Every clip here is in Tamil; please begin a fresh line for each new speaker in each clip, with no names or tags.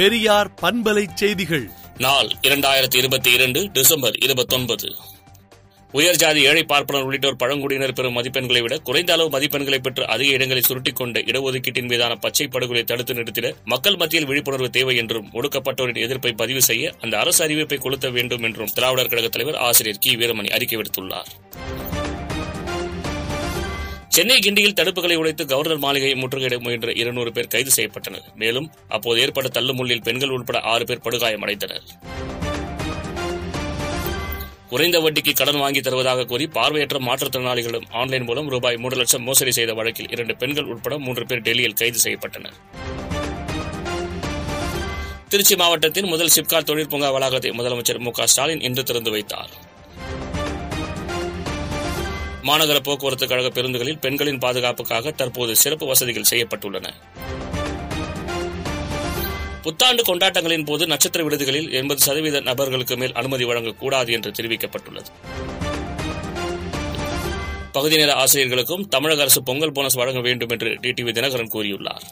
பெரியார்
பண்பலை செய்திகள் நாள் இரண்டாயிரத்தி இருபத்தி இரண்டு டிசம்பர் இருபத்தொன்பது உயர் ஜாதி ஏழை பார்ப்பனர் உள்ளிட்டோர் பழங்குடியினர் பெறும் மதிப்பெண்களை விட குறைந்த அளவு மதிப்பெண்களை பெற்று அதிக இடங்களை சுருட்டிக் கொண்ட இடஒதுக்கீட்டின் மீதான பச்சை படுகொலை தடுத்து நிறுத்திட மக்கள் மத்தியில் விழிப்புணர்வு தேவை என்றும் ஒடுக்கப்பட்டோரின் எதிர்ப்பை பதிவு செய்ய அந்த அரசு அறிவிப்பை கொளுத்த வேண்டும் என்றும் திராவிடர் கழக தலைவர் ஆசிரியர் கி வீரமணி அறிக்கை விடுத்துள்ளார் சென்னை கிண்டியில் தடுப்புகளை உடைத்து கவர்னர் மாளிகையை முற்றுகையிட முயன்ற இருநூறு பேர் கைது செய்யப்பட்டனர் மேலும் அப்போது ஏற்பட்ட தள்ளுமுள்ளில் பெண்கள் உட்பட ஆறு பேர் படுகாயமடைந்தனர் குறைந்த வட்டிக்கு கடன் வாங்கி தருவதாக கூறி பார்வையற்ற மாற்றுத்திறனாளிகளும் ஆன்லைன் மூலம் ரூபாய் மூன்று லட்சம் மோசடி செய்த வழக்கில் இரண்டு பெண்கள் உட்பட மூன்று பேர் டெல்லியில் கைது செய்யப்பட்டனர் திருச்சி மாவட்டத்தின் முதல் சிப்கார் தொழிற்பூங்கா வளாகத்தை முதலமைச்சர் மு க ஸ்டாலின் இன்று திறந்து வைத்தார் மாநகர போக்குவரத்து கழக பேருந்துகளில் பெண்களின் பாதுகாப்புக்காக தற்போது சிறப்பு வசதிகள் செய்யப்பட்டுள்ளன புத்தாண்டு கொண்டாட்டங்களின் போது நட்சத்திர விடுதிகளில் எண்பது சதவீத நபர்களுக்கு மேல் அனுமதி வழங்கக்கூடாது என்று தெரிவிக்கப்பட்டுள்ளது பகுதி நேர ஆசிரியர்களுக்கும் தமிழக அரசு பொங்கல் போனஸ் வழங்க வேண்டும் என்று டிடிவி தினகரன் கூறியுள்ளார்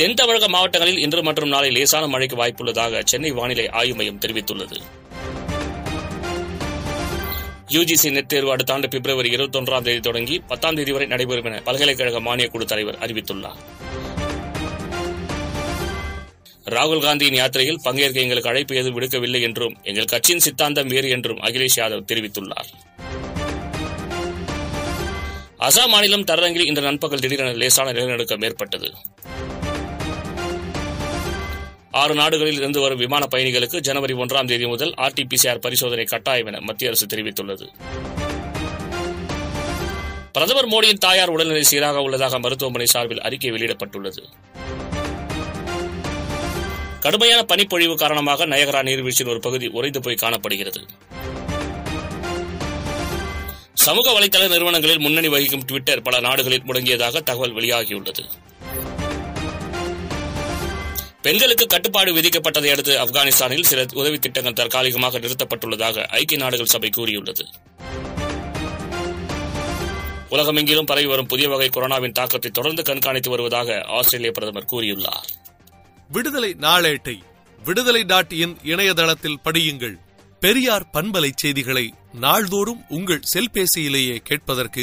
தென் தமிழக மாவட்டங்களில் இன்று மற்றும் நாளை லேசான மழைக்கு வாய்ப்புள்ளதாக சென்னை வானிலை ஆய்வு மையம் தெரிவித்துள்ளது யூஜிசி நெட் தேர்வு அடுத்த ஆண்டு பிப்ரவரி இருபத்தி ஒன்றாம் தேதி தொடங்கி பத்தாம் தேதி வரை நடைபெறும் என பல்கலைக்கழக மானியக் குழு தலைவர் அறிவித்துள்ளார் ராகுல் காந்தியின் யாத்திரையில் பங்கேற்க எங்களுக்கு அழைப்பு எதுவும் விடுக்கவில்லை என்றும் எங்கள் கட்சியின் சித்தாந்தம் வேறு என்றும் அகிலேஷ் யாதவ் தெரிவித்துள்ளார் அசாம் மாநிலம் தரங்கில் இன்று நண்பகல் திடீரென லேசான நிலநடுக்கம் ஏற்பட்டது ஆறு நாடுகளில் இருந்து வரும் விமான பயணிகளுக்கு ஜனவரி ஒன்றாம் தேதி முதல் ஆர்டிபிசிஆர் பரிசோதனை கட்டாயம் என மத்திய அரசு தெரிவித்துள்ளது பிரதமர் மோடியின் தாயார் உடல்நிலை சீராக உள்ளதாக மருத்துவமனை சார்பில் அறிக்கை வெளியிடப்பட்டுள்ளது கடுமையான பனிப்பொழிவு காரணமாக நயகரா நீர்வீழ்ச்சியின் ஒரு பகுதி உறைந்து போய் காணப்படுகிறது சமூக வலைதள நிறுவனங்களில் முன்னணி வகிக்கும் டுவிட்டர் பல நாடுகளில் முடங்கியதாக தகவல் வெளியாகியுள்ளது பெண்களுக்கு கட்டுப்பாடு விதிக்கப்பட்டதை அடுத்து ஆப்கானிஸ்தானில் சில உதவி திட்டங்கள் தற்காலிகமாக நிறுத்தப்பட்டுள்ளதாக ஐக்கிய நாடுகள் சபை கூறியுள்ளது உலகமெங்கிலும் பரவி வரும் புதிய வகை கொரோனாவின் தாக்கத்தை தொடர்ந்து கண்காணித்து வருவதாக ஆஸ்திரேலிய பிரதமர் கூறியுள்ளார்
விடுதலை நாளேட்டை விடுதலை டாட் இன் இணையதளத்தில் படியுங்கள் பெரியார் பண்பலை செய்திகளை நாள்தோறும் உங்கள் செல்பேசியிலேயே கேட்பதற்கு